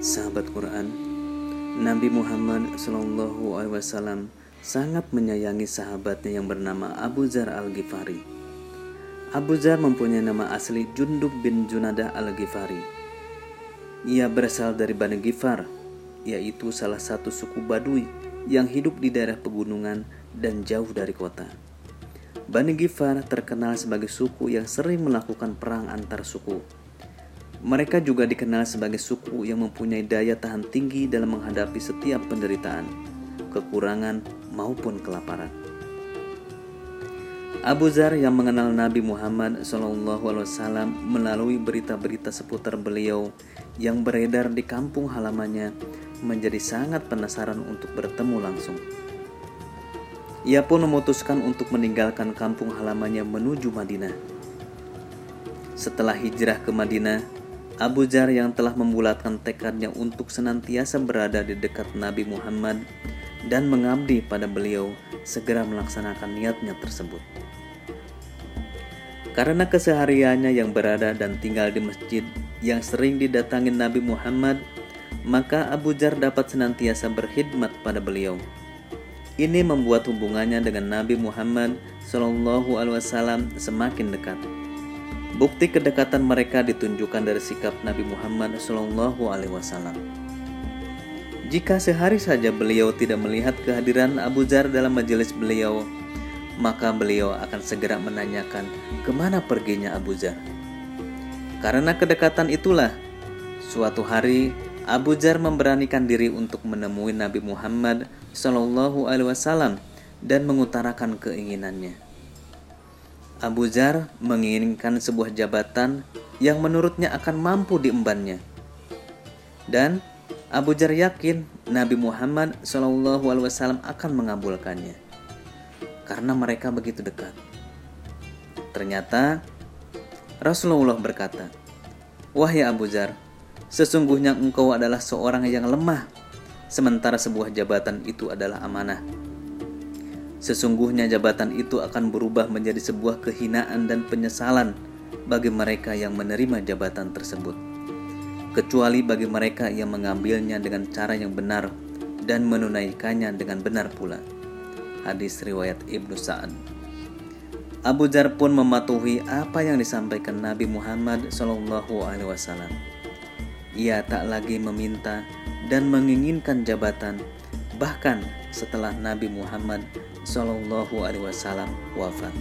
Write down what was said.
Sahabat Quran, Nabi Muhammad Shallallahu Alaihi Wasallam sangat menyayangi sahabatnya yang bernama Abu Zar Al Ghifari. Abu Zar mempunyai nama asli Jundub bin Junadah Al Ghifari. Ia berasal dari Bani Ghifar, yaitu salah satu suku Badui yang hidup di daerah pegunungan dan jauh dari kota. Bani Ghifar terkenal sebagai suku yang sering melakukan perang antar suku mereka juga dikenal sebagai suku yang mempunyai daya tahan tinggi dalam menghadapi setiap penderitaan, kekurangan, maupun kelaparan. Abu Zar yang mengenal Nabi Muhammad SAW melalui berita-berita seputar beliau yang beredar di kampung halamannya menjadi sangat penasaran untuk bertemu langsung. Ia pun memutuskan untuk meninggalkan kampung halamannya menuju Madinah. Setelah hijrah ke Madinah, Abu Jar yang telah membulatkan tekadnya untuk senantiasa berada di dekat Nabi Muhammad dan mengabdi pada beliau segera melaksanakan niatnya tersebut. Karena kesehariannya yang berada dan tinggal di masjid yang sering didatangi Nabi Muhammad, maka Abu Jar dapat senantiasa berkhidmat pada beliau. Ini membuat hubungannya dengan Nabi Muhammad SAW semakin dekat. Bukti kedekatan mereka ditunjukkan dari sikap Nabi Muhammad Shallallahu Alaihi Wasallam. Jika sehari saja beliau tidak melihat kehadiran Abu Zar dalam majelis beliau, maka beliau akan segera menanyakan ke mana perginya Abu Zar. Karena kedekatan itulah, suatu hari Abu Zar memberanikan diri untuk menemui Nabi Muhammad Shallallahu Alaihi Wasallam dan mengutarakan keinginannya. Abu Zar menginginkan sebuah jabatan yang menurutnya akan mampu diembannya. Dan Abu Zar yakin Nabi Muhammad SAW akan mengabulkannya karena mereka begitu dekat. Ternyata Rasulullah berkata, "Wahai Abu Zar, sesungguhnya engkau adalah seorang yang lemah, sementara sebuah jabatan itu adalah amanah." Sesungguhnya jabatan itu akan berubah menjadi sebuah kehinaan dan penyesalan bagi mereka yang menerima jabatan tersebut, kecuali bagi mereka yang mengambilnya dengan cara yang benar dan menunaikannya dengan benar pula. Hadis riwayat Ibnu Sa'ad. Abu Jar pun mematuhi apa yang disampaikan Nabi Muhammad SAW. Ia tak lagi meminta dan menginginkan jabatan, bahkan setelah Nabi Muhammad Shallallahu Alaihi Wasallam wafat.